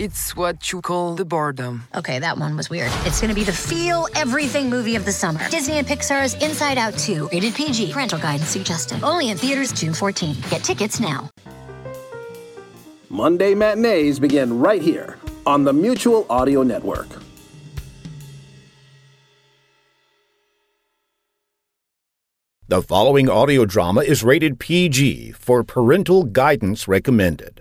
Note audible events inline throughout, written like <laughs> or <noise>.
It's what you call the boredom. Okay, that one was weird. It's gonna be the feel everything movie of the summer. Disney and Pixar's Inside Out 2, rated PG. Parental guidance suggested. Only in theaters June 14. Get tickets now. Monday matinees begin right here on the Mutual Audio Network. The following audio drama is rated PG for parental guidance recommended.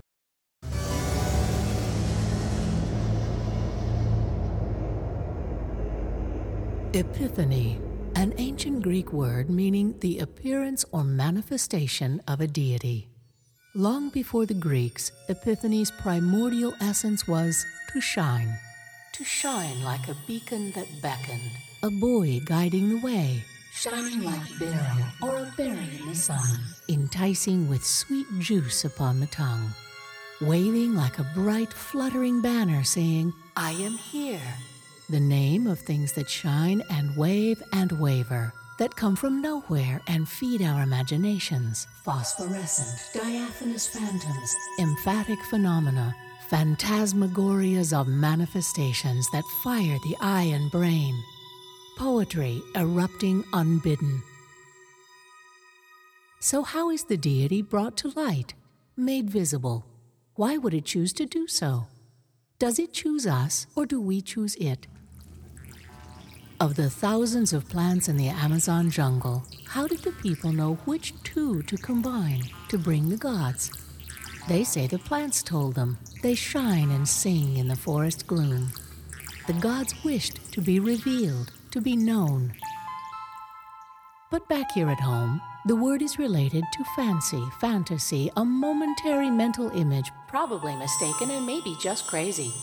Epiphany, an ancient Greek word meaning the appearance or manifestation of a deity. Long before the Greeks, Epiphany's primordial essence was to shine. To shine like a beacon that beckoned, a buoy guiding the way, shining like a beryl or a berry in the sun, enticing with sweet juice upon the tongue, waving like a bright, fluttering banner saying, I am here the name of things that shine and wave and waver, that come from nowhere and feed our imaginations. Phosphorescent, diaphanous phantoms, emphatic phenomena, phantasmagorias of manifestations that fire the eye and brain. Poetry erupting unbidden. So, how is the deity brought to light, made visible? Why would it choose to do so? Does it choose us, or do we choose it? Of the thousands of plants in the Amazon jungle, how did the people know which two to combine to bring the gods? They say the plants told them. They shine and sing in the forest gloom. The gods wished to be revealed, to be known. But back here at home, the word is related to fancy, fantasy, a momentary mental image, probably mistaken and maybe just crazy.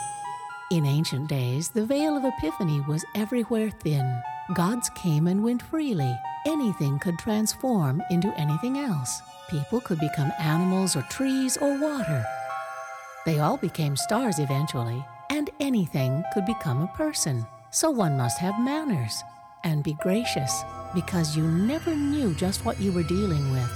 In ancient days, the veil of Epiphany was everywhere thin. Gods came and went freely. Anything could transform into anything else. People could become animals or trees or water. They all became stars eventually, and anything could become a person. So one must have manners and be gracious because you never knew just what you were dealing with.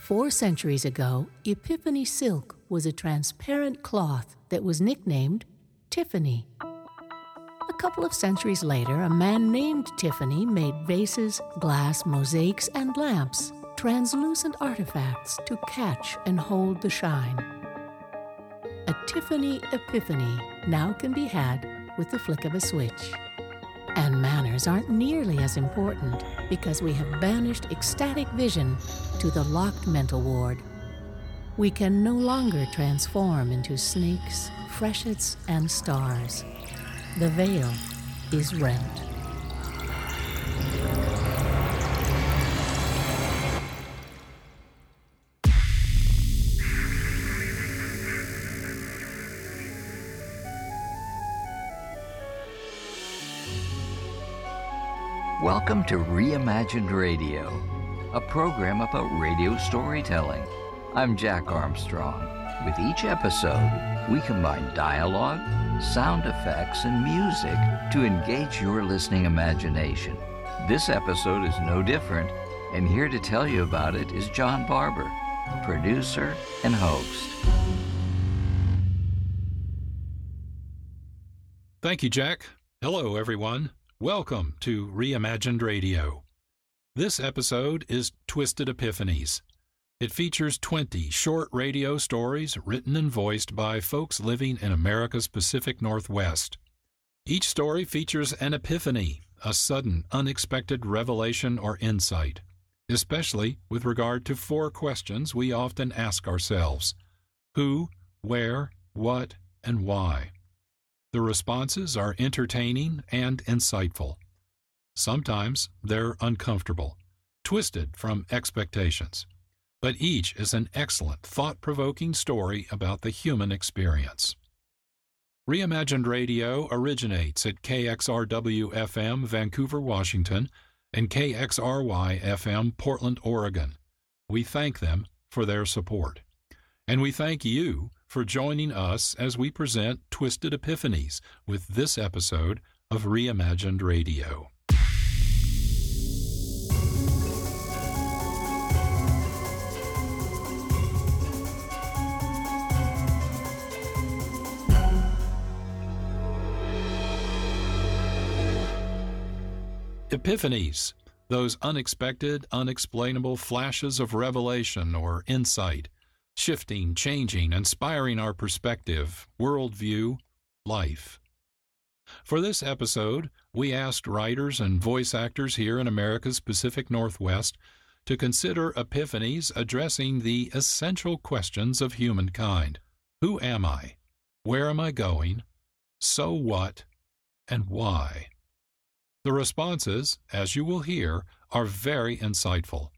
Four centuries ago, Epiphany silk was a transparent cloth that was nicknamed Tiffany. A couple of centuries later, a man named Tiffany made vases, glass, mosaics, and lamps, translucent artifacts to catch and hold the shine. A Tiffany Epiphany now can be had with the flick of a switch. And manners aren't nearly as important because we have banished ecstatic vision to the locked mental ward. We can no longer transform into snakes, freshets, and stars. The veil is rent. Welcome to Reimagined Radio, a program about radio storytelling. I'm Jack Armstrong. With each episode, we combine dialogue, sound effects, and music to engage your listening imagination. This episode is no different, and here to tell you about it is John Barber, producer and host. Thank you, Jack. Hello, everyone. Welcome to Reimagined Radio. This episode is Twisted Epiphanies. It features 20 short radio stories written and voiced by folks living in America's Pacific Northwest. Each story features an epiphany, a sudden, unexpected revelation or insight, especially with regard to four questions we often ask ourselves Who, where, what, and why. The responses are entertaining and insightful. Sometimes they're uncomfortable, twisted from expectations, but each is an excellent, thought provoking story about the human experience. Reimagined Radio originates at KXRW FM, Vancouver, Washington, and KXRY FM, Portland, Oregon. We thank them for their support. And we thank you for joining us as we present Twisted Epiphanies with this episode of Reimagined Radio. Epiphanies, those unexpected, unexplainable flashes of revelation or insight, shifting, changing, inspiring our perspective, worldview, life. For this episode, we asked writers and voice actors here in America's Pacific Northwest to consider epiphanies addressing the essential questions of humankind Who am I? Where am I going? So what? And why? The responses, as you will hear, are very insightful,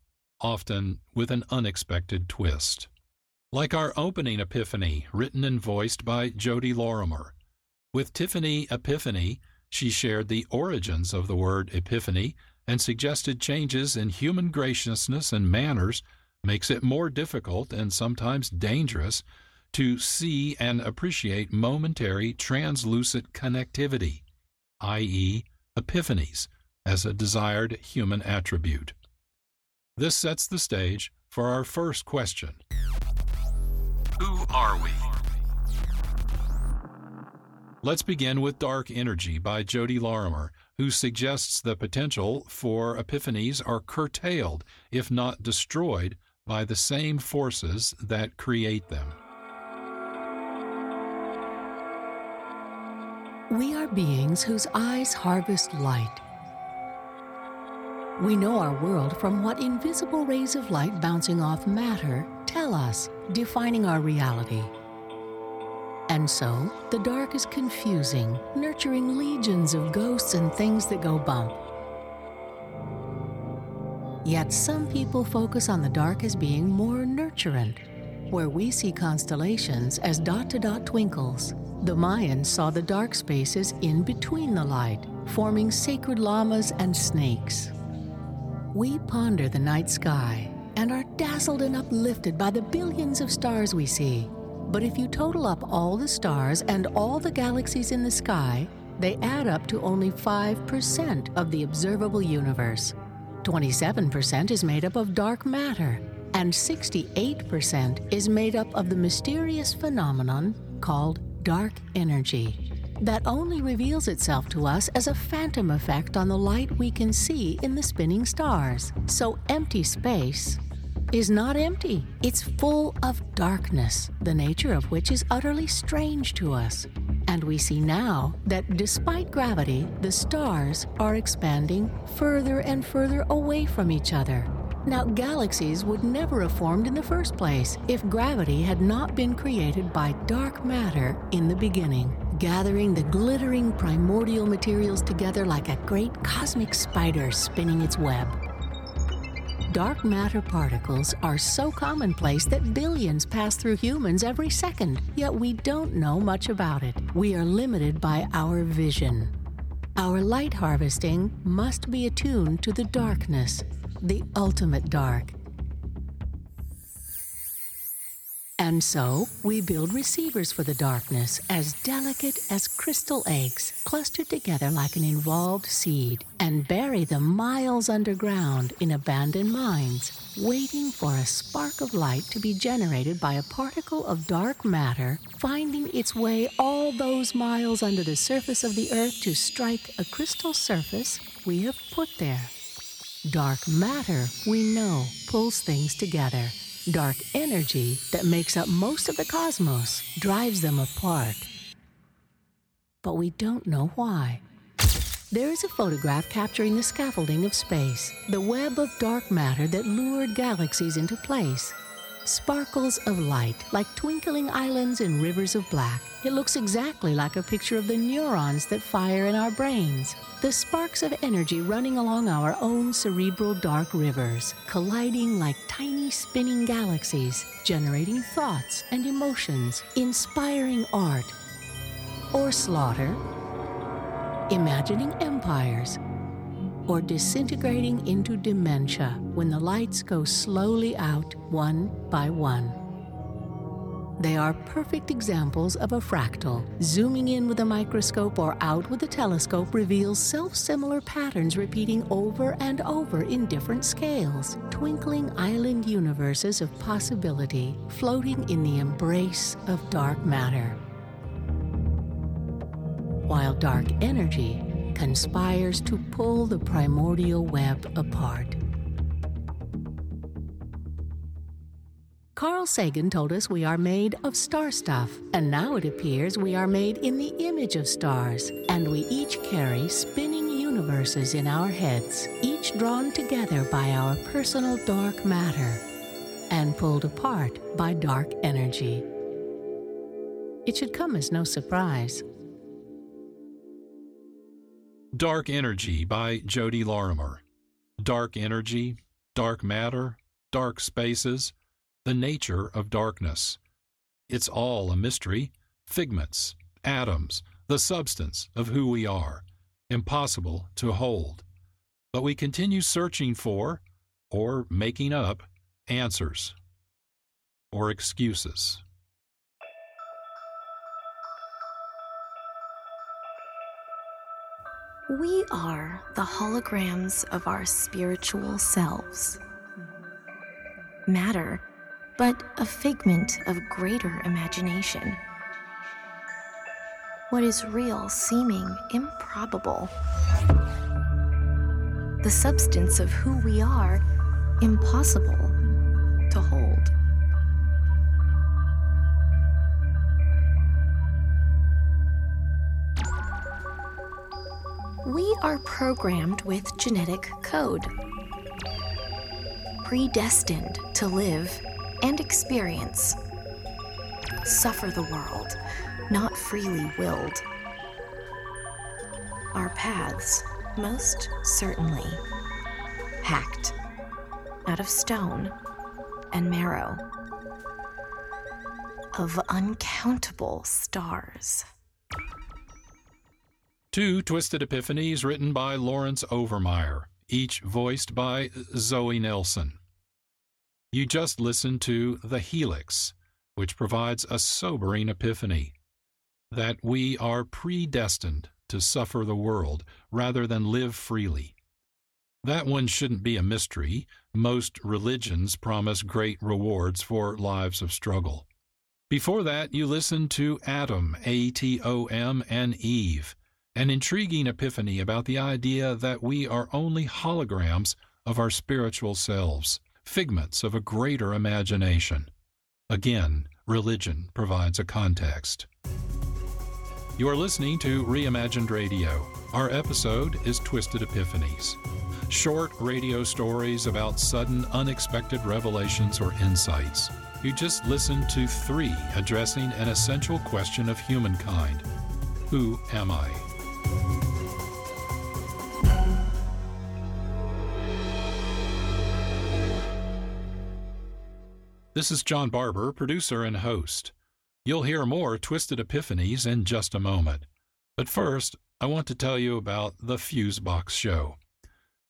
often with an unexpected twist. Like our opening epiphany, written and voiced by Jody Lorimer. With Tiffany Epiphany, she shared the origins of the word epiphany and suggested changes in human graciousness and manners makes it more difficult and sometimes dangerous to see and appreciate momentary translucent connectivity, i.e., epiphanies, as a desired human attribute. This sets the stage for our first question Who are we? Let's begin with Dark Energy by Jody Lorimer, who suggests the potential for epiphanies are curtailed, if not destroyed, by the same forces that create them. We are beings whose eyes harvest light. We know our world from what invisible rays of light bouncing off matter tell us, defining our reality. And so, the dark is confusing, nurturing legions of ghosts and things that go bump. Yet some people focus on the dark as being more nurturant, where we see constellations as dot to dot twinkles. The Mayans saw the dark spaces in between the light, forming sacred llamas and snakes. We ponder the night sky and are dazzled and uplifted by the billions of stars we see. But if you total up all the stars and all the galaxies in the sky, they add up to only 5% of the observable universe. 27% is made up of dark matter, and 68% is made up of the mysterious phenomenon called dark energy that only reveals itself to us as a phantom effect on the light we can see in the spinning stars. So empty space is not empty. It's full of darkness, the nature of which is utterly strange to us. And we see now that despite gravity, the stars are expanding further and further away from each other. Now, galaxies would never have formed in the first place if gravity had not been created by dark matter in the beginning, gathering the glittering primordial materials together like a great cosmic spider spinning its web. Dark matter particles are so commonplace that billions pass through humans every second, yet we don't know much about it. We are limited by our vision. Our light harvesting must be attuned to the darkness, the ultimate dark. And so, we build receivers for the darkness as delicate as crystal eggs, clustered together like an involved seed, and bury them miles underground in abandoned mines, waiting for a spark of light to be generated by a particle of dark matter, finding its way all those miles under the surface of the earth to strike a crystal surface we have put there. Dark matter, we know, pulls things together. Dark energy that makes up most of the cosmos drives them apart. But we don't know why. There is a photograph capturing the scaffolding of space, the web of dark matter that lured galaxies into place. Sparkles of light, like twinkling islands in rivers of black. It looks exactly like a picture of the neurons that fire in our brains, the sparks of energy running along our own cerebral dark rivers, colliding like tiny spinning galaxies, generating thoughts and emotions, inspiring art or slaughter, imagining empires, or disintegrating into dementia when the lights go slowly out one by one. They are perfect examples of a fractal. Zooming in with a microscope or out with a telescope reveals self similar patterns repeating over and over in different scales. Twinkling island universes of possibility floating in the embrace of dark matter. While dark energy conspires to pull the primordial web apart. Carl Sagan told us we are made of star stuff, and now it appears we are made in the image of stars, and we each carry spinning universes in our heads, each drawn together by our personal dark matter and pulled apart by dark energy. It should come as no surprise. Dark Energy by Jody Lorimer. Dark energy, dark matter, dark spaces, the nature of darkness. It's all a mystery, figments, atoms, the substance of who we are, impossible to hold. But we continue searching for, or making up, answers or excuses. We are the holograms of our spiritual selves. Matter but a figment of greater imagination. What is real seeming improbable. The substance of who we are impossible to hold. We are programmed with genetic code, predestined to live and experience. Suffer the world, not freely willed. Our paths, most certainly, hacked out of stone and marrow of uncountable stars. Two Twisted Epiphanies written by Lawrence Overmeyer, each voiced by Zoe Nelson. You just listened to The Helix, which provides a sobering epiphany that we are predestined to suffer the world rather than live freely. That one shouldn't be a mystery. Most religions promise great rewards for lives of struggle. Before that, you listened to Adam, A T O M, and Eve, an intriguing epiphany about the idea that we are only holograms of our spiritual selves figments of a greater imagination. Again, religion provides a context. You are listening to Reimagined Radio. Our episode is Twisted Epiphanies. Short radio stories about sudden, unexpected revelations or insights. You just listened to three addressing an essential question of humankind Who am I? This is John Barber, producer and host. You'll hear more Twisted Epiphanies in just a moment. But first, I want to tell you about the Fusebox Show.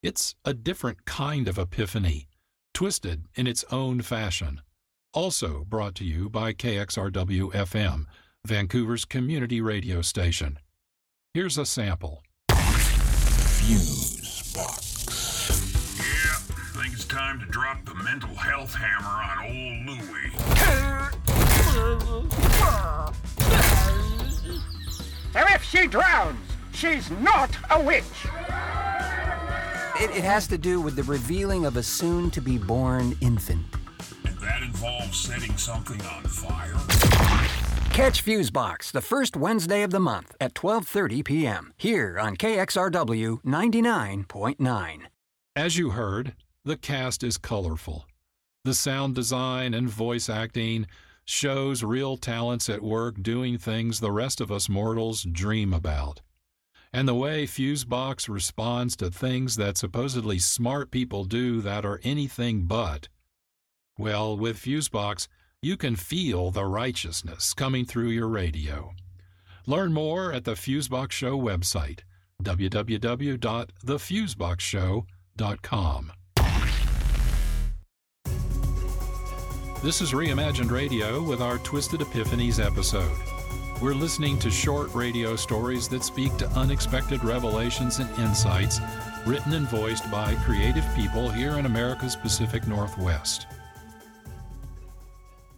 It's a different kind of epiphany, twisted in its own fashion. Also brought to you by KXRW FM, Vancouver's community radio station. Here's a sample. Fusebox think it's time to drop the mental health hammer on old Louie. And if she drowns, she's not a witch. It, it has to do with the revealing of a soon to be born infant. And that involves setting something on fire? Catch Fusebox the first Wednesday of the month at 12:30 p.m. here on KXRW 99.9. As you heard, the cast is colorful. The sound design and voice acting shows real talents at work doing things the rest of us mortals dream about. And the way Fusebox responds to things that supposedly smart people do that are anything but. Well, with Fusebox, you can feel the righteousness coming through your radio. Learn more at the Fusebox Show website, www.thefuseboxshow.com. This is Reimagined Radio with our Twisted Epiphanies episode. We're listening to short radio stories that speak to unexpected revelations and insights, written and voiced by creative people here in America's Pacific Northwest.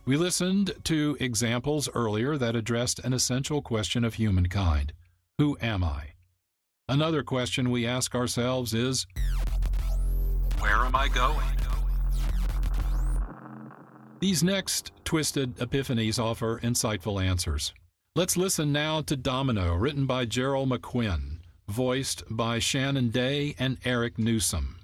We listened to examples earlier that addressed an essential question of humankind Who am I? Another question we ask ourselves is Where am I going? These next twisted epiphanies offer insightful answers. Let's listen now to Domino, written by Gerald McQuinn, voiced by Shannon Day and Eric Newsom.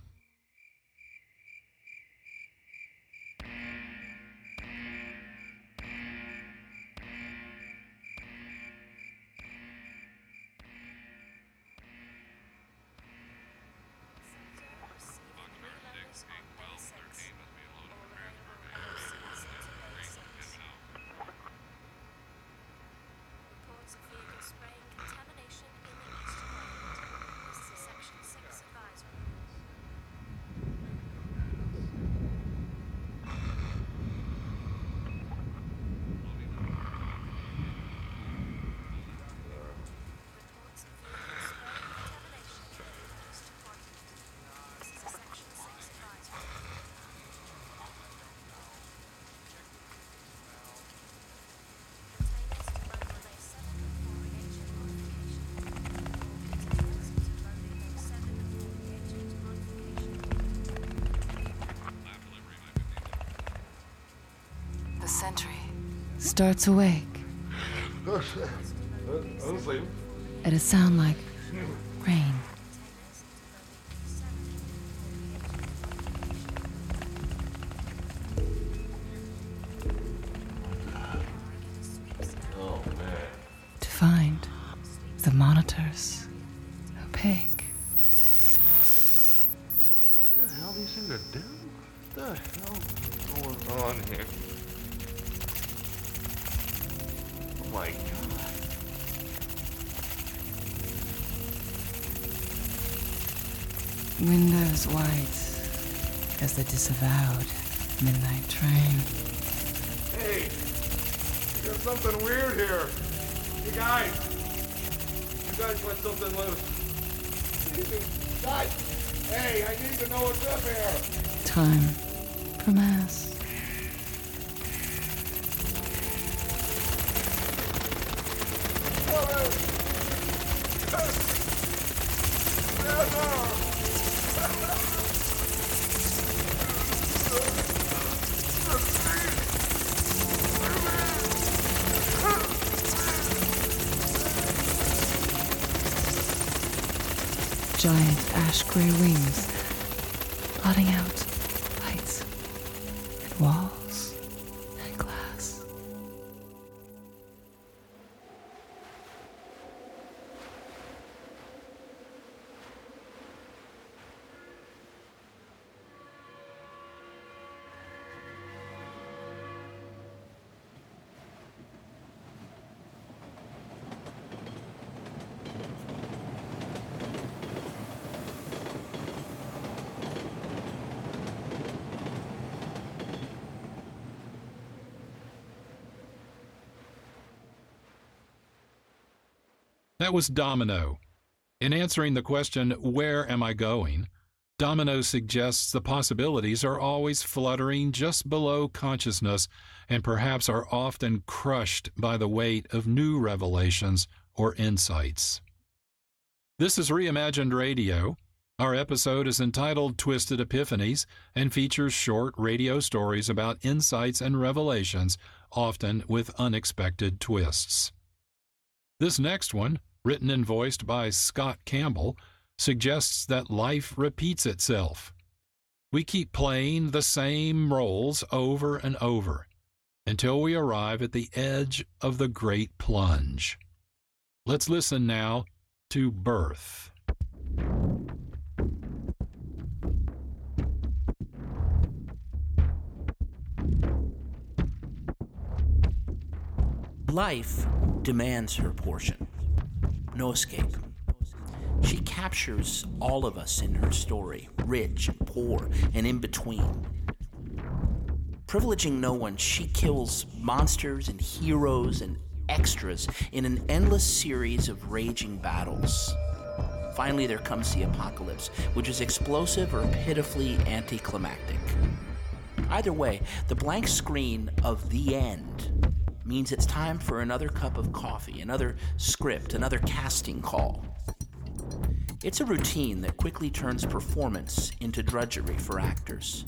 Starts awake. At a sound like rain. Midnight train. Hey! There's something weird here. You guys! You guys let something loose. Guys! Hey, I need to know what's up here! Time for mass. That was Domino. In answering the question, Where am I going? Domino suggests the possibilities are always fluttering just below consciousness and perhaps are often crushed by the weight of new revelations or insights. This is Reimagined Radio. Our episode is entitled Twisted Epiphanies and features short radio stories about insights and revelations, often with unexpected twists. This next one, written and voiced by Scott Campbell, suggests that life repeats itself. We keep playing the same roles over and over until we arrive at the edge of the great plunge. Let's listen now to Birth. Life demands her portion. No escape. She captures all of us in her story rich, poor, and in between. Privileging no one, she kills monsters and heroes and extras in an endless series of raging battles. Finally, there comes the apocalypse, which is explosive or pitifully anticlimactic. Either way, the blank screen of the end means it's time for another cup of coffee, another script, another casting call. It's a routine that quickly turns performance into drudgery for actors.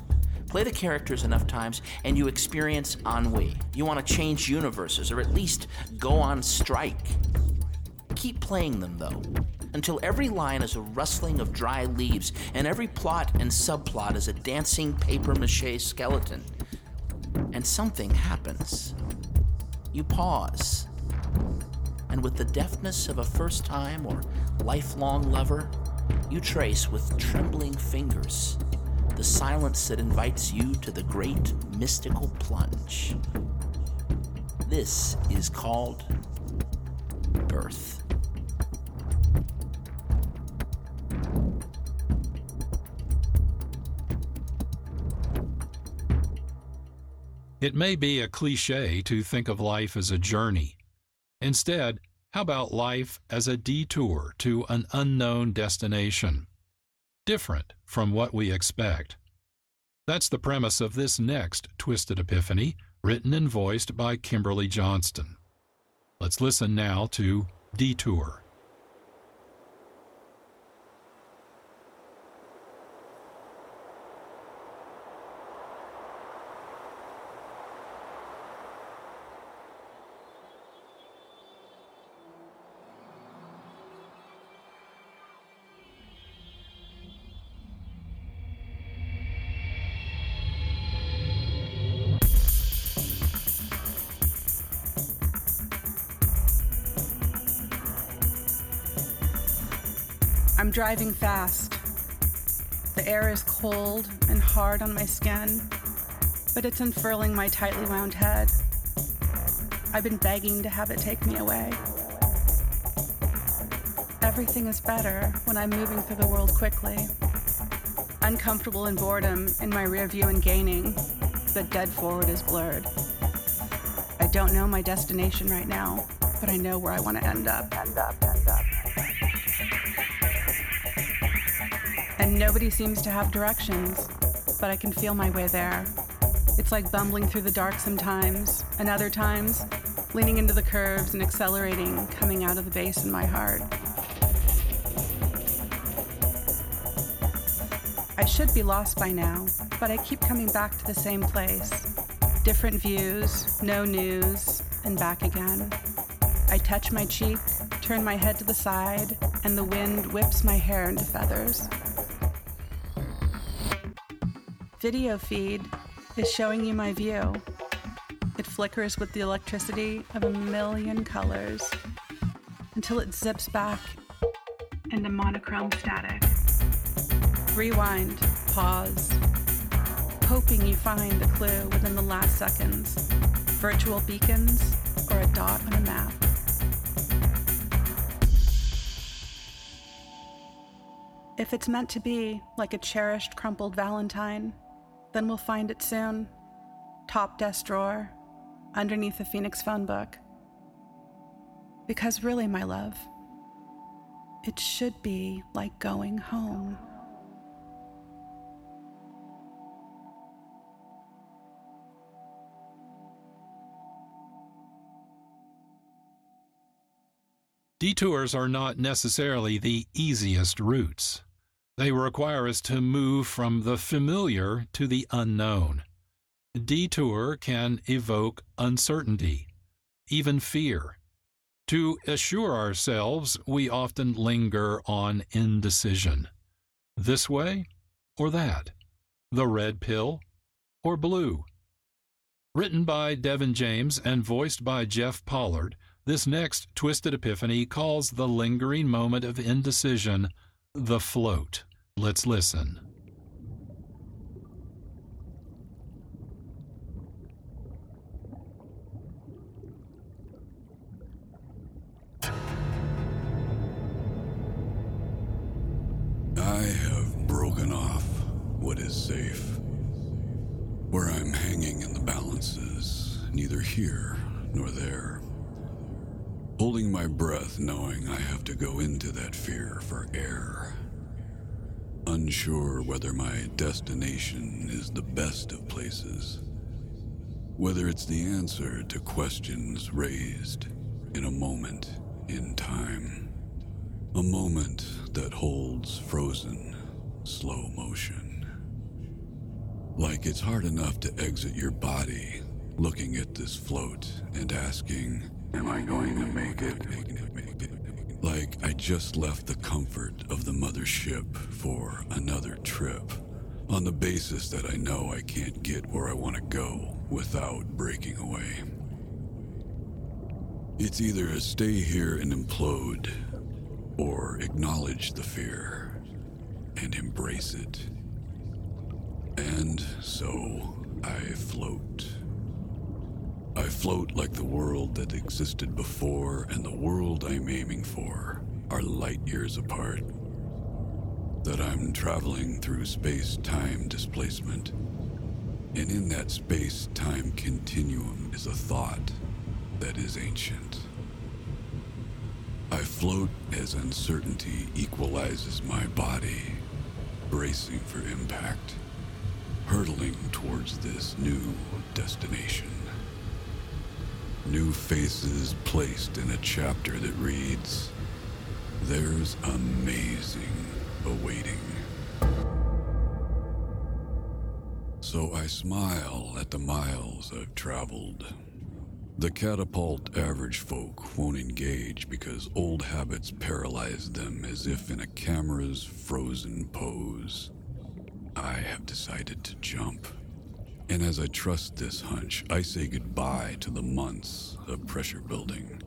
Play the characters enough times and you experience ennui. You want to change universes or at least go on strike. Keep playing them though, until every line is a rustling of dry leaves and every plot and subplot is a dancing paper mache skeleton. And something happens. You pause. And with the deftness of a first time or lifelong lover, you trace with trembling fingers the silence that invites you to the great mystical plunge. This is called birth. It may be a cliche to think of life as a journey. Instead, how about life as a detour to an unknown destination? different from what we expect. That's the premise of this next Twisted Epiphany, written and voiced by Kimberly Johnston. Let's listen now to Detour. Driving fast. The air is cold and hard on my skin, but it's unfurling my tightly wound head. I've been begging to have it take me away. Everything is better when I'm moving through the world quickly. Uncomfortable in boredom in my rear view and gaining, the dead forward is blurred. I don't know my destination right now, but I know where I want to end up. End up, end up. And nobody seems to have directions, but I can feel my way there. It's like bumbling through the dark sometimes, and other times, leaning into the curves and accelerating, coming out of the base in my heart. I should be lost by now, but I keep coming back to the same place. Different views, no news, and back again. I touch my cheek, turn my head to the side, and the wind whips my hair into feathers video feed is showing you my view. It flickers with the electricity of a million colors until it zips back into monochrome static. Rewind, pause, hoping you find the clue within the last seconds virtual beacons or a dot on a map. If it's meant to be like a cherished crumpled Valentine, then we'll find it soon. Top desk drawer, underneath the Phoenix phone book. Because really, my love, it should be like going home. Detours are not necessarily the easiest routes. They require us to move from the familiar to the unknown. Detour can evoke uncertainty, even fear. To assure ourselves, we often linger on indecision. This way or that? The red pill or blue? Written by Devin James and voiced by Jeff Pollard, this next Twisted Epiphany calls the lingering moment of indecision the float. Let's listen. I have broken off what is safe. Where I'm hanging in the balances, neither here nor there. Holding my breath, knowing I have to go into that fear for air Unsure whether my destination is the best of places. Whether it's the answer to questions raised in a moment in time. A moment that holds frozen, slow motion. Like it's hard enough to exit your body, looking at this float and asking, Am I going to make it? Like I just left the comfort of the mothership for another trip, on the basis that I know I can't get where I want to go without breaking away. It's either stay here and implode, or acknowledge the fear and embrace it. And so I float. I float like the world that existed before and the world I'm aiming for are light years apart. That I'm traveling through space time displacement. And in that space time continuum is a thought that is ancient. I float as uncertainty equalizes my body, bracing for impact, hurtling towards this new destination. New faces placed in a chapter that reads, There's amazing awaiting. So I smile at the miles I've traveled. The catapult average folk won't engage because old habits paralyze them as if in a camera's frozen pose. I have decided to jump. And as I trust this hunch, I say goodbye to the months of pressure building.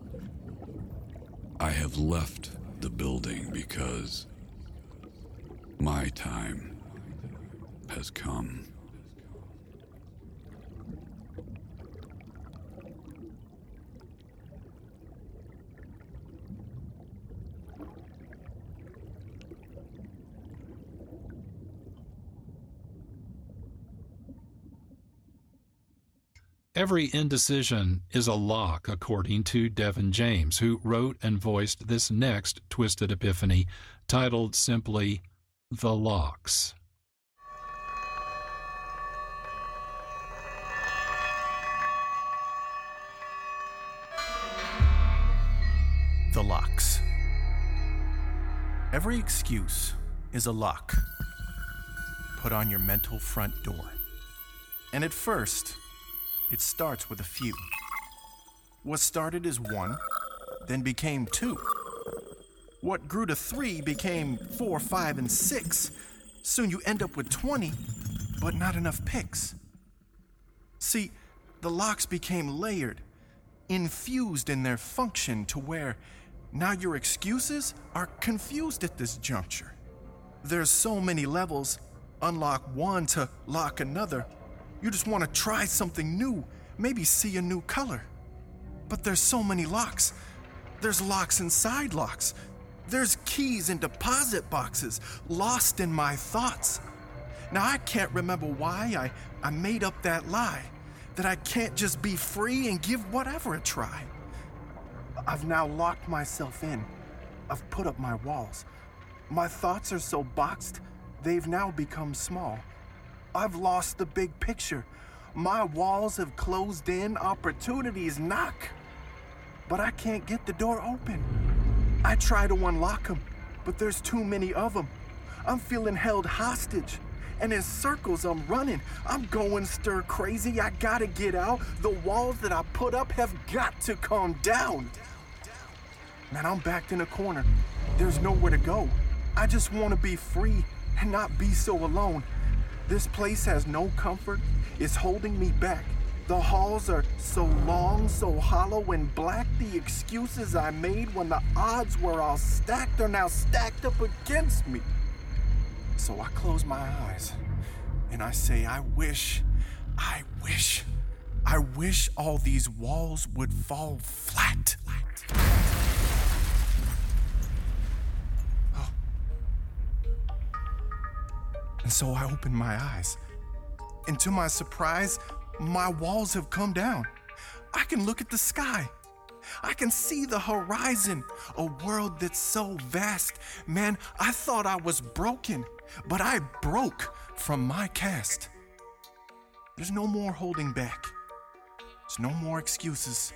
I have left the building because my time has come. Every indecision is a lock, according to Devin James, who wrote and voiced this next Twisted Epiphany, titled simply The Locks. The locks. Every excuse is a lock put on your mental front door. And at first, it starts with a few. What started as one, then became two. What grew to three became four, five, and six. Soon you end up with 20, but not enough picks. See, the locks became layered, infused in their function to where now your excuses are confused at this juncture. There's so many levels, unlock one to lock another. You just want to try something new, maybe see a new color. But there's so many locks. There's locks inside locks. There's keys in deposit boxes lost in my thoughts. Now, I can't remember why I, I made up that lie that I can't just be free and give whatever a try. I've now locked myself in. I've put up my walls. My thoughts are so boxed, they've now become small. I've lost the big picture. My walls have closed in, opportunities knock. But I can't get the door open. I try to unlock them, but there's too many of them. I'm feeling held hostage. And in circles I'm running. I'm going stir crazy. I gotta get out. The walls that I put up have got to come down. Man, I'm backed in a corner. There's nowhere to go. I just want to be free and not be so alone. This place has no comfort. It's holding me back. The halls are so long, so hollow and black. The excuses I made when the odds were all stacked are now stacked up against me. So I close my eyes and I say, I wish, I wish, I wish all these walls would fall flat. And so I opened my eyes. And to my surprise, my walls have come down. I can look at the sky. I can see the horizon, a world that's so vast. Man, I thought I was broken, but I broke from my cast. There's no more holding back. There's no more excuses.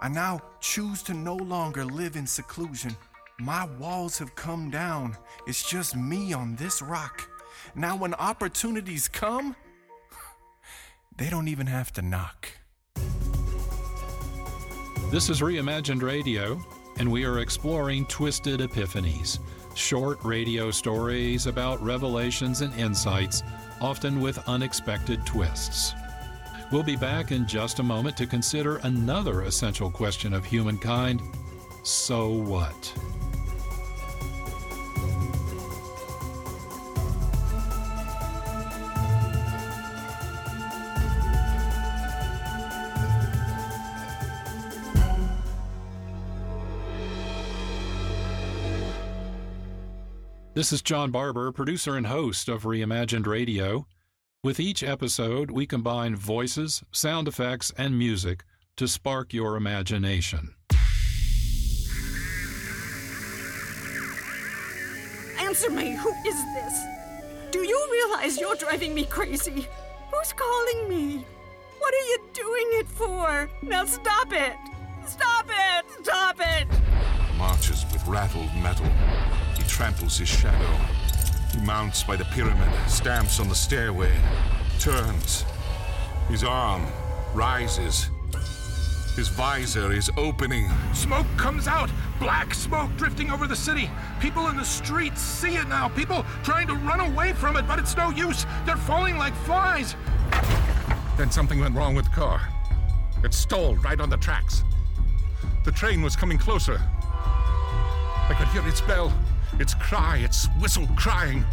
I now choose to no longer live in seclusion. My walls have come down. It's just me on this rock. Now, when opportunities come, <laughs> they don't even have to knock. This is Reimagined Radio, and we are exploring Twisted Epiphanies, short radio stories about revelations and insights, often with unexpected twists. We'll be back in just a moment to consider another essential question of humankind so what? This is John Barber, producer and host of Reimagined Radio. With each episode, we combine voices, sound effects, and music to spark your imagination. Answer me, who is this? Do you realize you're driving me crazy? Who's calling me? What are you doing it for? Now stop it! Stop it! Stop it! Marches with rattled metal. Tramples his shadow. He mounts by the pyramid, stamps on the stairway, turns. His arm rises. His visor is opening. Smoke comes out! Black smoke drifting over the city. People in the streets see it now. People trying to run away from it, but it's no use. They're falling like flies. Then something went wrong with the car. It stalled right on the tracks. The train was coming closer. I could hear its bell, its cry, its whistle crying.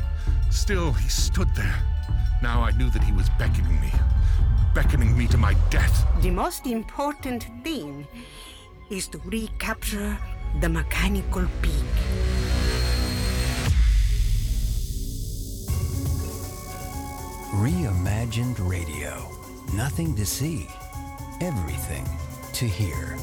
Still, he stood there. Now I knew that he was beckoning me, beckoning me to my death. The most important thing is to recapture the mechanical peak. Reimagined Radio. Nothing to see, everything to hear.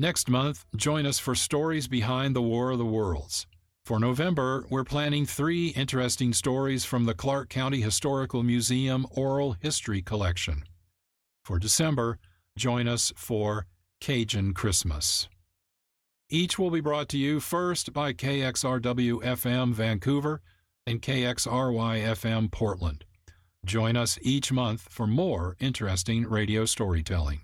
Next month, join us for Stories Behind the War of the Worlds. For November, we're planning three interesting stories from the Clark County Historical Museum Oral History Collection. For December, join us for Cajun Christmas. Each will be brought to you first by KXRW FM Vancouver and KXRY FM Portland. Join us each month for more interesting radio storytelling.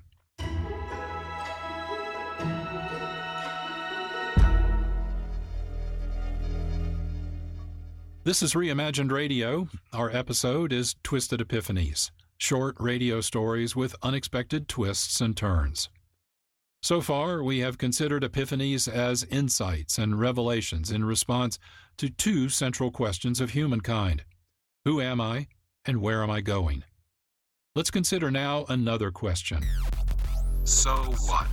This is Reimagined Radio. Our episode is Twisted Epiphanies, short radio stories with unexpected twists and turns. So far, we have considered epiphanies as insights and revelations in response to two central questions of humankind Who am I, and where am I going? Let's consider now another question So what?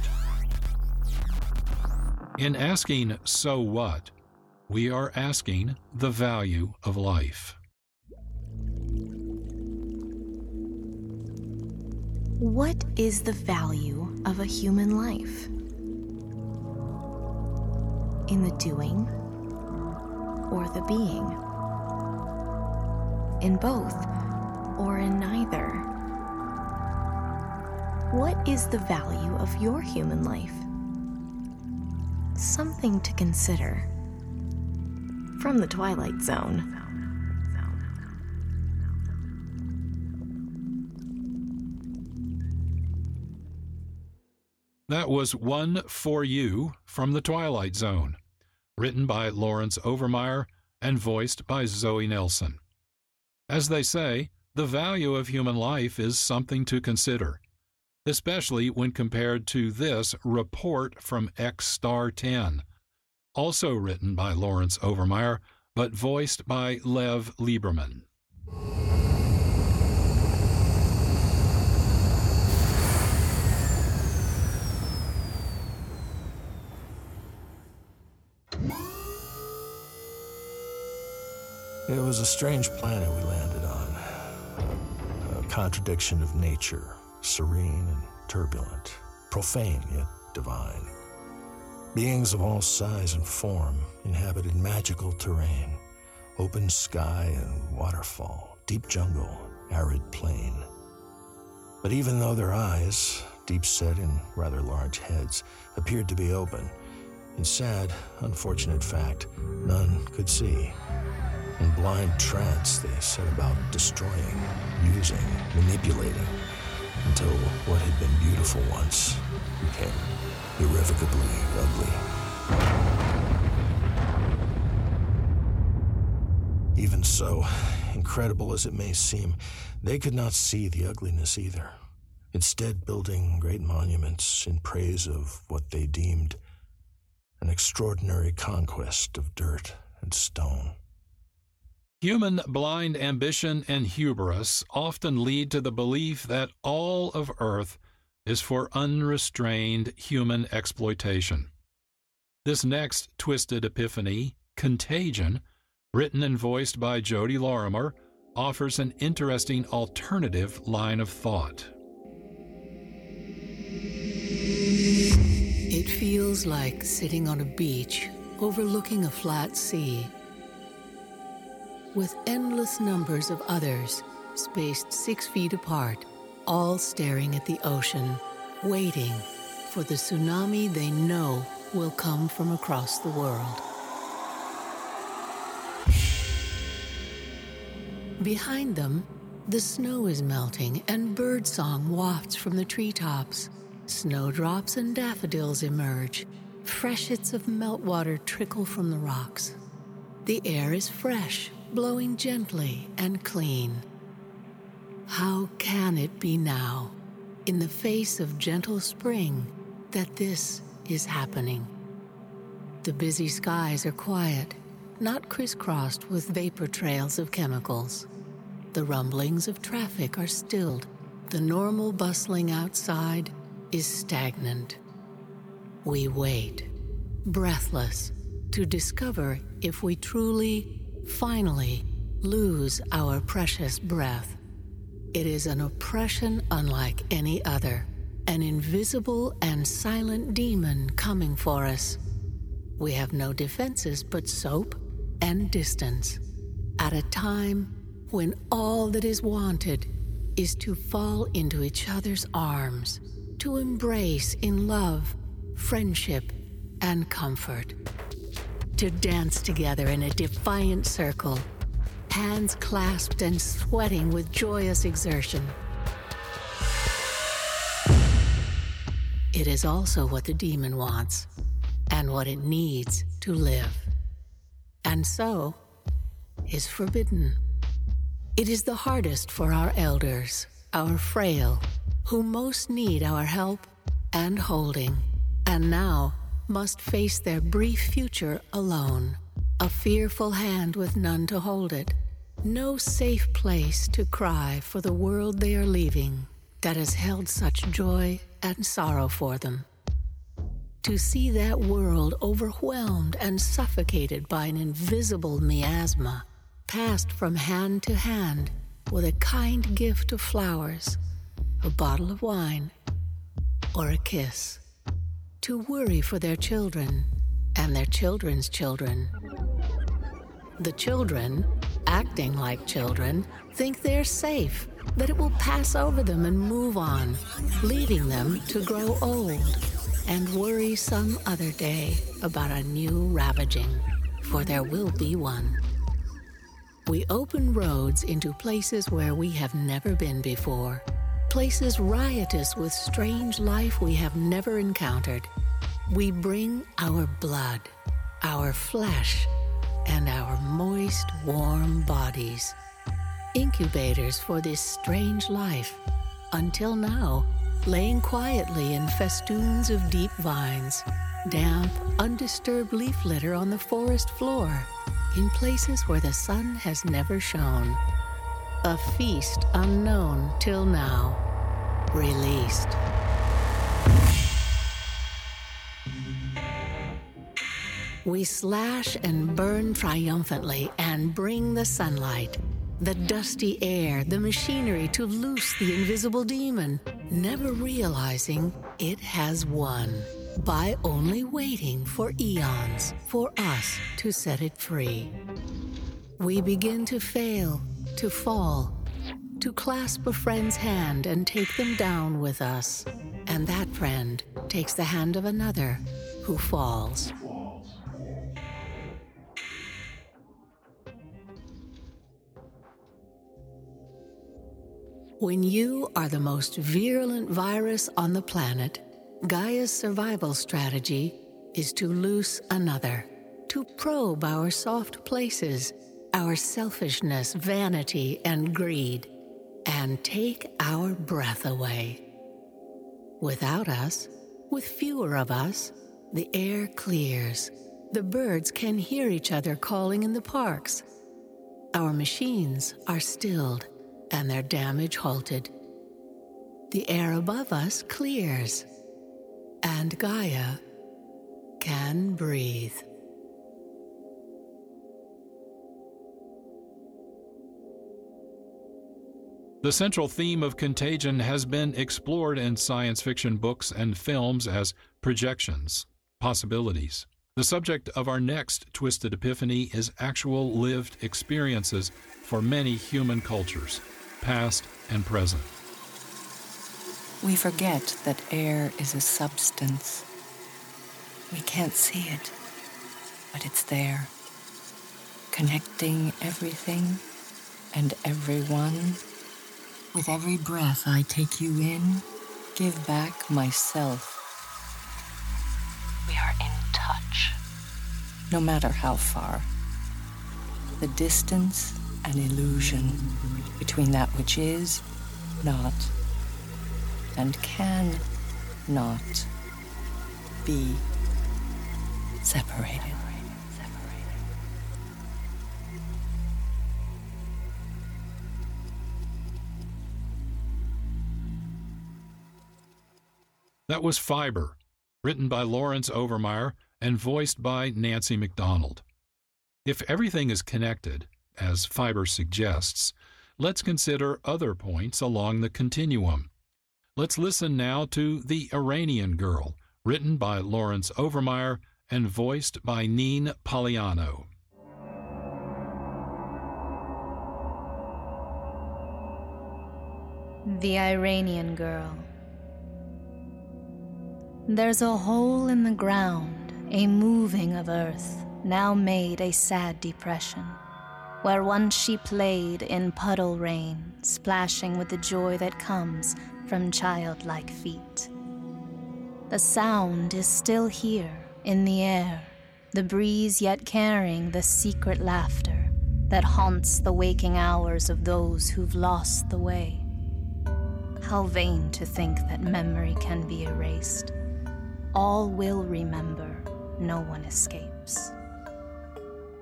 In asking, So what? We are asking the value of life. What is the value of a human life? In the doing or the being? In both or in neither? What is the value of your human life? Something to consider from the Twilight Zone. That was One for You from the Twilight Zone, written by Lawrence Overmeyer and voiced by Zoe Nelson. As they say, the value of human life is something to consider, especially when compared to this report from X Star 10 also written by Lawrence Overmeyer, but voiced by Lev Lieberman. It was a strange planet we landed on. A contradiction of nature, serene and turbulent, profane yet divine. Beings of all size and form inhabited magical terrain, open sky and waterfall, deep jungle, arid plain. But even though their eyes, deep set in rather large heads, appeared to be open, in sad, unfortunate fact, none could see. In blind trance, they set about destroying, using, manipulating, until what had been beautiful once became irrevocably ugly. Even so, incredible as it may seem, they could not see the ugliness either, instead, building great monuments in praise of what they deemed an extraordinary conquest of dirt and stone. Human blind ambition and hubris often lead to the belief that all of Earth is for unrestrained human exploitation. This next twisted epiphany, Contagion, written and voiced by Jody Lorimer, offers an interesting alternative line of thought. It feels like sitting on a beach overlooking a flat sea with endless numbers of others spaced six feet apart, all staring at the ocean, waiting for the tsunami they know will come from across the world. Behind them, the snow is melting and birdsong wafts from the treetops. Snowdrops and daffodils emerge. Freshets of meltwater trickle from the rocks. The air is fresh blowing gently and clean. How can it be now, in the face of gentle spring, that this is happening? The busy skies are quiet, not crisscrossed with vapor trails of chemicals. The rumblings of traffic are stilled. The normal bustling outside is stagnant. We wait, breathless, to discover if we truly finally lose our precious breath. It is an oppression unlike any other, an invisible and silent demon coming for us. We have no defenses but soap and distance, at a time when all that is wanted is to fall into each other's arms, to embrace in love, friendship, and comfort to dance together in a defiant circle, hands clasped and sweating with joyous exertion. It is also what the demon wants and what it needs to live. And so is forbidden. It is the hardest for our elders, our frail, who most need our help and holding. And now, must face their brief future alone, a fearful hand with none to hold it, no safe place to cry for the world they are leaving that has held such joy and sorrow for them. To see that world overwhelmed and suffocated by an invisible miasma, passed from hand to hand with a kind gift of flowers, a bottle of wine, or a kiss to worry for their children and their children's children. The children, acting like children, think they're safe, that it will pass over them and move on, leaving them to grow old and worry some other day about a new ravaging, for there will be one. We open roads into places where we have never been before places riotous with strange life we have never encountered. We bring our blood, our flesh, and our moist, warm bodies, incubators for this strange life, until now, laying quietly in festoons of deep vines, damp, undisturbed leaf litter on the forest floor, in places where the sun has never shone a feast unknown till now. Released. We slash and burn triumphantly and bring the sunlight, the dusty air, the machinery to loose the invisible demon, never realizing it has won by only waiting for eons for us to set it free. We begin to fail, to fall, to clasp a friend's hand and take them down with us. And that friend takes the hand of another who falls. When you are the most virulent virus on the planet, Gaia's survival strategy is to loose another, to probe our soft places, our selfishness, vanity, and greed, and take our breath away. Without us, with fewer of us, the air clears. The birds can hear each other calling in the parks. Our machines are stilled and their damage halted. The air above us clears, and Gaia can breathe. The central theme of contagion has been explored in science fiction books and films as projections, possibilities. The subject of our next Twisted Epiphany is actual lived experiences for many human cultures, past and present. We forget that air is a substance. We can't see it, but it's there, connecting everything and everyone. With every breath I take you in, give back myself. We are in touch, no matter how far. The distance, an illusion between that which is not and can not be separated. That was Fiber, written by Lawrence Overmeyer and voiced by Nancy McDonald. If everything is connected, as Fiber suggests, let's consider other points along the continuum. Let's listen now to The Iranian Girl, written by Lawrence Overmeyer and voiced by Neen Poliano. The Iranian Girl. There's a hole in the ground, a moving of earth, now made a sad depression, where once she played in puddle rain, splashing with the joy that comes from childlike feet. The sound is still here, in the air, the breeze yet carrying the secret laughter that haunts the waking hours of those who've lost the way. How vain to think that memory can be erased. All will remember, no one escapes.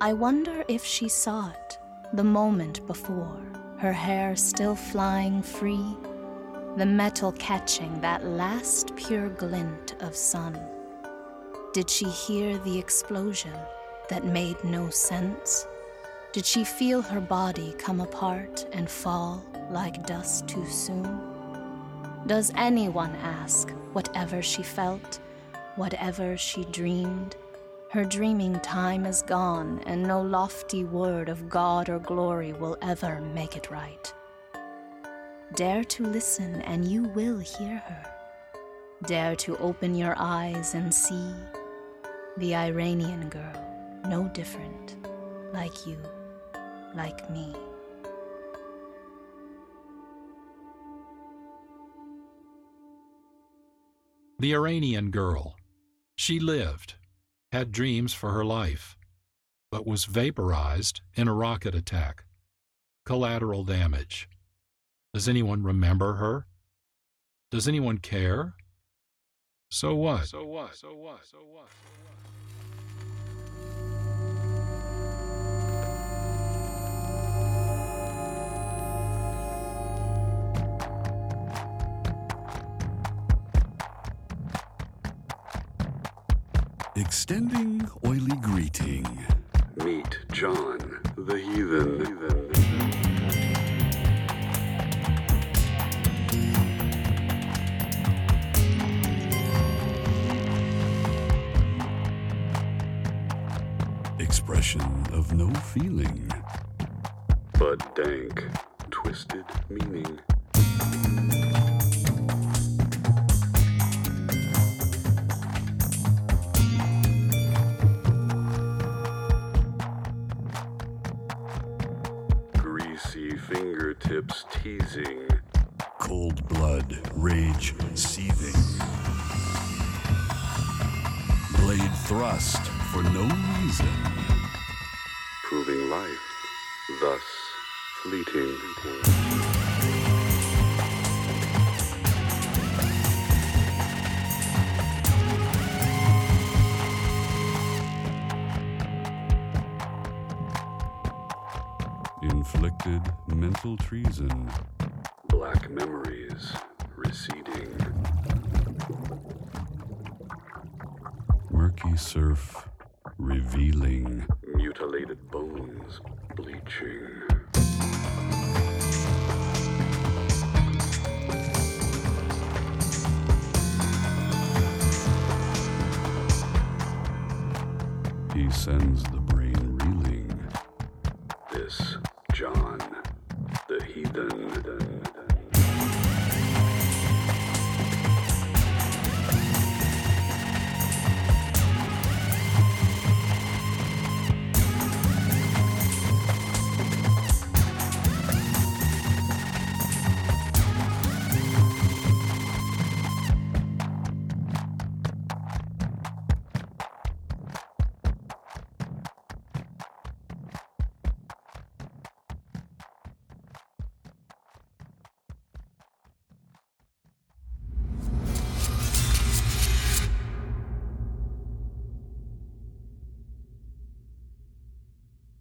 I wonder if she saw it the moment before, her hair still flying free, the metal catching that last pure glint of sun. Did she hear the explosion that made no sense? Did she feel her body come apart and fall like dust too soon? Does anyone ask whatever she felt? whatever she dreamed. Her dreaming time is gone, and no lofty word of God or glory will ever make it right. Dare to listen, and you will hear her. Dare to open your eyes and see the Iranian girl, no different, like you, like me. The Iranian Girl she lived, had dreams for her life, but was vaporized in a rocket attack. Collateral damage. Does anyone remember her? Does anyone care? So what? So what? So what? So what? Extending oily greeting. Meet John, the heathen. Expression of no feeling. But dank, twisted meaning. Thrust for no reason. Proving life, thus fleeting.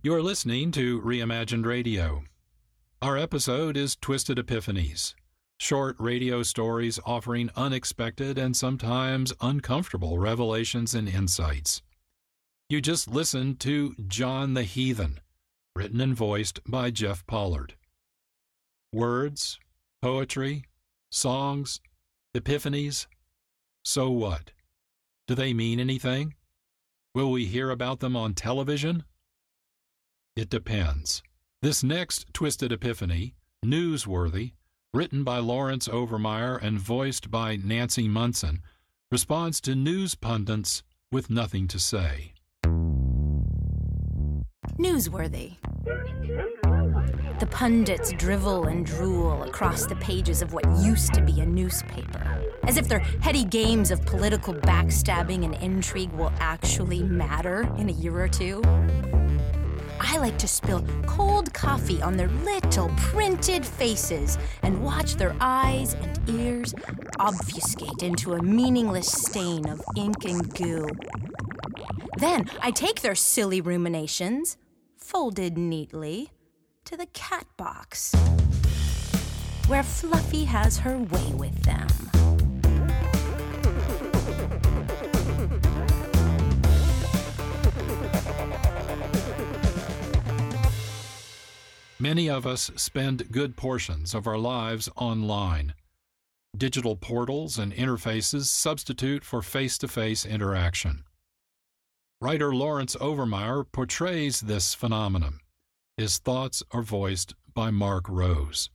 You're listening to Reimagined Radio. Our episode is Twisted Epiphanies, short radio stories offering unexpected and sometimes uncomfortable revelations and insights. You just listened to John the Heathen, written and voiced by Jeff Pollard. Words, poetry, songs, epiphanies. So what? Do they mean anything? Will we hear about them on television? It depends. This next Twisted Epiphany, Newsworthy, written by Lawrence Overmeyer and voiced by Nancy Munson, responds to news pundits with nothing to say. Newsworthy. The pundits drivel and drool across the pages of what used to be a newspaper, as if their heady games of political backstabbing and intrigue will actually matter in a year or two. I like to spill cold coffee on their little printed faces and watch their eyes and ears obfuscate into a meaningless stain of ink and goo. Then I take their silly ruminations, folded neatly, to the cat box, where Fluffy has her way with them. Many of us spend good portions of our lives online. Digital portals and interfaces substitute for face to face interaction. Writer Lawrence Overmeyer portrays this phenomenon. His thoughts are voiced by Mark Rose.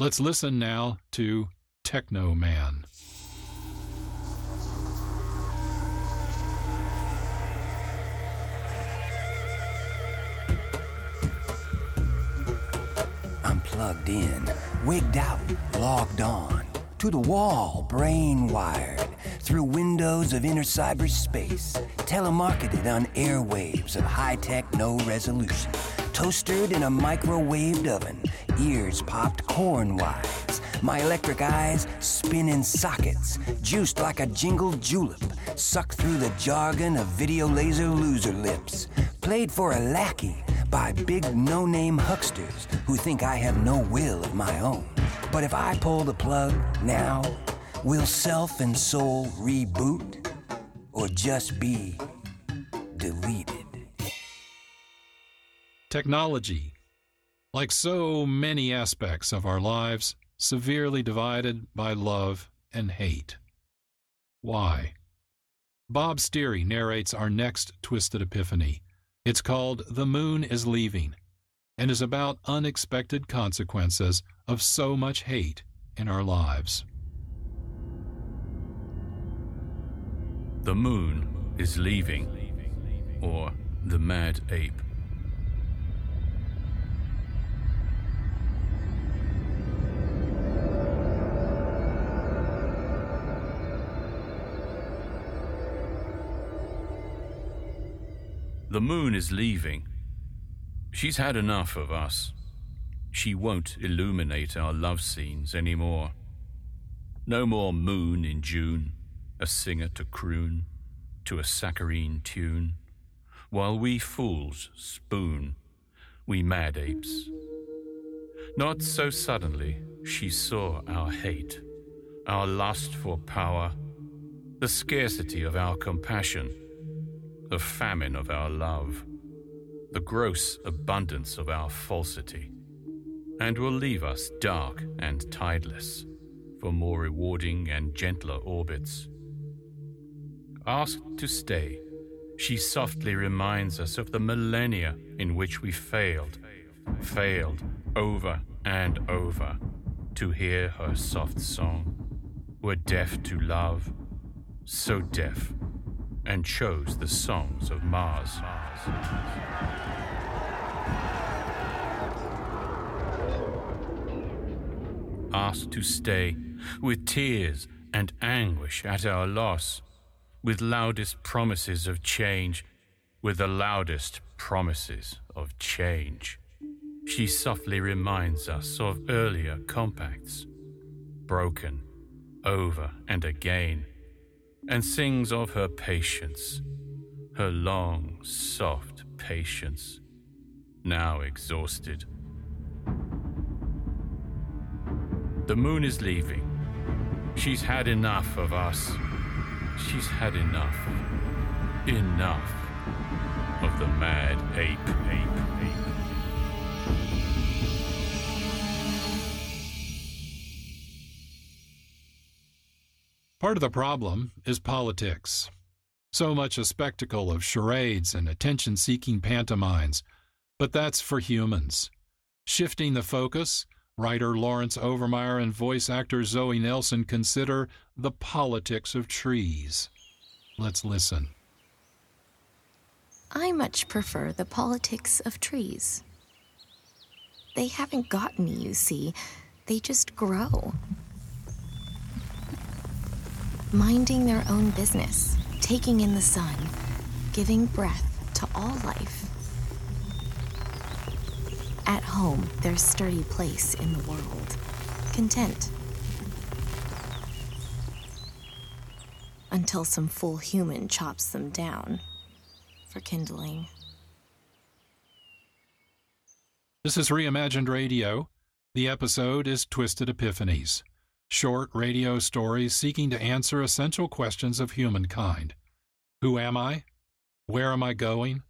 Let's listen now to Techno Man. Plugged in, wigged out, logged on, to the wall, brain wired, through windows of inner cyberspace, telemarketed on airwaves of high tech, no resolution, toastered in a microwaved oven, ears popped corn wise, my electric eyes spinning sockets, juiced like a jingled julep, sucked through the jargon of video laser loser lips, played for a lackey by big no name hucksters who think I have no will of my own. But if I pull the plug now, will self and soul reboot? Or just be deleted. Technology, like so many aspects of our lives, severely divided by love and hate. Why? Bob Steary narrates our next Twisted Epiphany. It's called The Moon is Leaving and is about unexpected consequences of so much hate in our lives. The moon is leaving, or the mad ape. The moon is leaving. She's had enough of us. She won't illuminate our love scenes anymore. No more moon in June, a singer to croon to a saccharine tune, while we fools spoon, we mad apes. Not so suddenly she saw our hate, our lust for power, the scarcity of our compassion the famine of our love, the gross abundance of our falsity, and will leave us dark and tideless for more rewarding and gentler orbits. Asked to stay, she softly reminds us of the millennia in which we failed, failed over and over to hear her soft song, were deaf to love, so deaf and chose the songs of Mars. Asked to stay with tears and anguish at our loss, with loudest promises of change, with the loudest promises of change. She softly reminds us of earlier compacts, broken over and again and sings of her patience, her long, soft patience, now exhausted. The moon is leaving. She's had enough of us. She's had enough. Enough of the mad ape, ape, ape. Part of the problem is politics. So much a spectacle of charades and attention seeking pantomimes, but that's for humans. Shifting the focus, writer Lawrence Overmeyer and voice actor Zoe Nelson consider the politics of trees. Let's listen. I much prefer the politics of trees. They haven't got me, you see. They just grow minding their own business, taking in the sun, giving breath to all life. At home, their sturdy place in the world, content. Until some fool human chops them down for kindling. This is Reimagined Radio. The episode is Twisted Epiphanies short radio stories seeking to answer essential questions of humankind Who am I? Where am I going?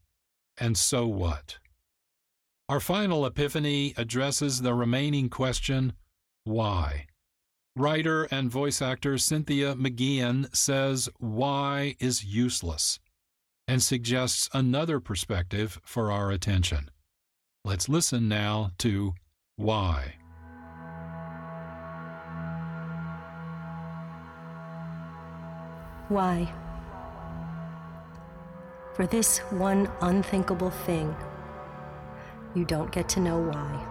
And so what? Our final epiphany addresses the remaining question why? Writer and voice actor Cynthia McGeehan says why is useless and suggests another perspective for our attention. Let's listen now to why. Why? For this one unthinkable thing, you don't get to know why.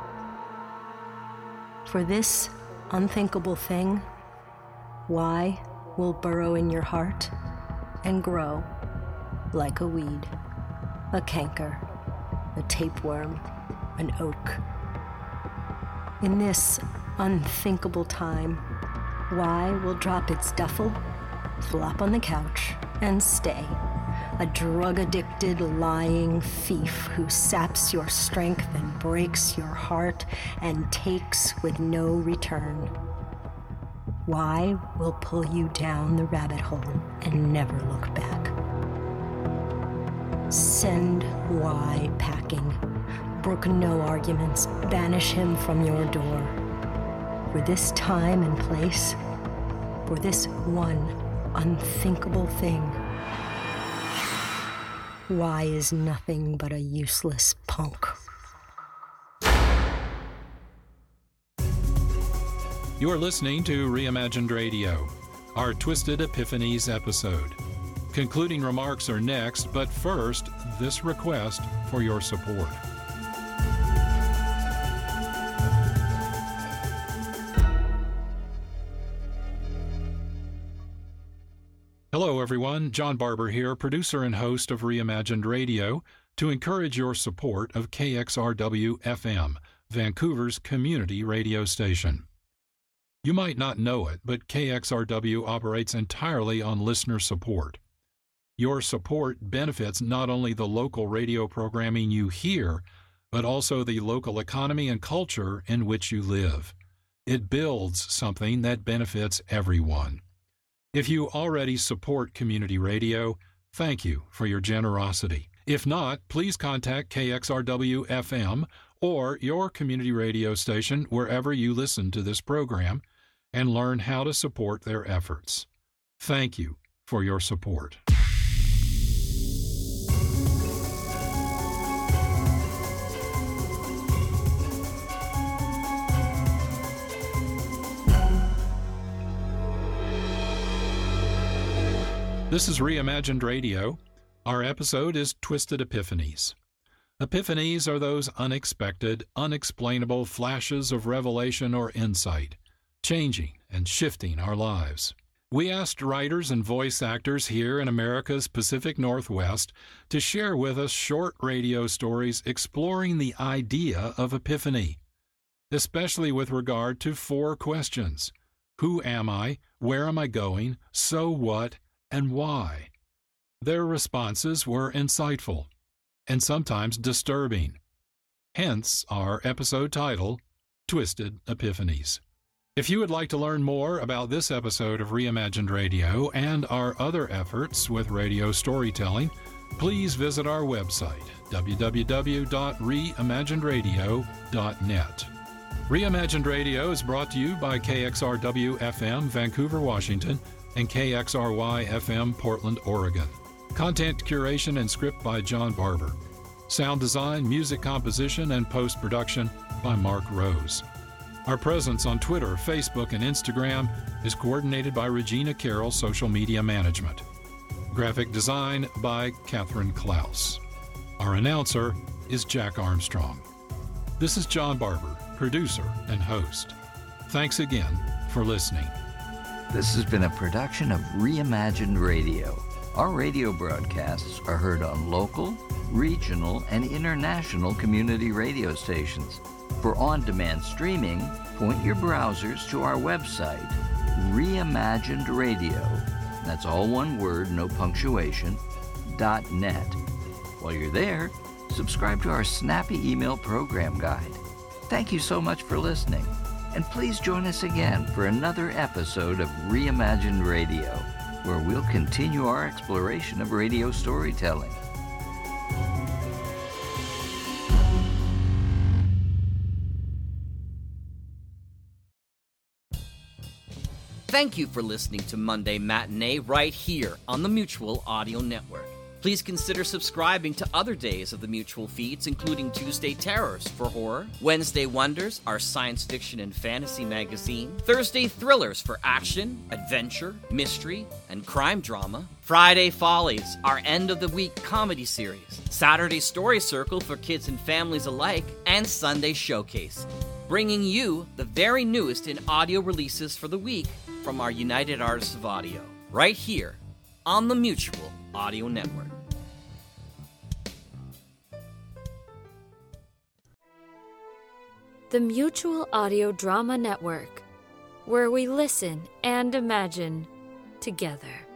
For this unthinkable thing, why will burrow in your heart and grow like a weed, a canker, a tapeworm, an oak. In this unthinkable time, why will drop its duffel flop on the couch, and stay. A drug addicted, lying thief who saps your strength and breaks your heart and takes with no return. Why will pull you down the rabbit hole and never look back? Send why packing. Brook no arguments. Banish him from your door. For this time and place, for this one unthinkable thing, Why is nothing but a useless punk. You're listening to Reimagined Radio, our Twisted Epiphanies episode. Concluding remarks are next, but first, this request for your support. Everyone. John Barber here, producer and host of Reimagined Radio, to encourage your support of KXRW FM, Vancouver's community radio station. You might not know it, but KXRW operates entirely on listener support. Your support benefits not only the local radio programming you hear, but also the local economy and culture in which you live. It builds something that benefits everyone. If you already support community radio, thank you for your generosity. If not, please contact KXRW FM or your community radio station wherever you listen to this program and learn how to support their efforts. Thank you for your support. This is Reimagined Radio. Our episode is Twisted Epiphanies. Epiphanies are those unexpected, unexplainable flashes of revelation or insight, changing and shifting our lives. We asked writers and voice actors here in America's Pacific Northwest to share with us short radio stories exploring the idea of epiphany, especially with regard to four questions Who am I? Where am I going? So what? And why. Their responses were insightful and sometimes disturbing. Hence our episode title, Twisted Epiphanies. If you would like to learn more about this episode of Reimagined Radio and our other efforts with radio storytelling, please visit our website, www.reimaginedradio.net. Reimagined Radio is brought to you by KXRW FM, Vancouver, Washington and KXRY FM Portland, Oregon. Content curation and script by John Barber. Sound design, music composition, and post production by Mark Rose. Our presence on Twitter, Facebook, and Instagram is coordinated by Regina Carroll Social Media Management. Graphic design by Catherine Klaus. Our announcer is Jack Armstrong. This is John Barber, producer and host. Thanks again for listening. This has been a production of Reimagined Radio. Our radio broadcasts are heard on local, regional, and international community radio stations. For on demand streaming, point your browsers to our website, Reimagined Radio. That's all one word, no punctuation, dot net. While you're there, subscribe to our snappy email program guide. Thank you so much for listening. And please join us again for another episode of Reimagined Radio, where we'll continue our exploration of radio storytelling. Thank you for listening to Monday Matinee right here on the Mutual Audio Network. Please consider subscribing to other days of the Mutual feeds, including Tuesday Terrors for horror, Wednesday Wonders, our science fiction and fantasy magazine, Thursday Thrillers for action, adventure, mystery, and crime drama, Friday Follies, our end of the week comedy series, Saturday Story Circle for kids and families alike, and Sunday Showcase, bringing you the very newest in audio releases for the week from our United Artists of Audio, right here on the Mutual Audio Network. The Mutual Audio Drama Network, where we listen and imagine together.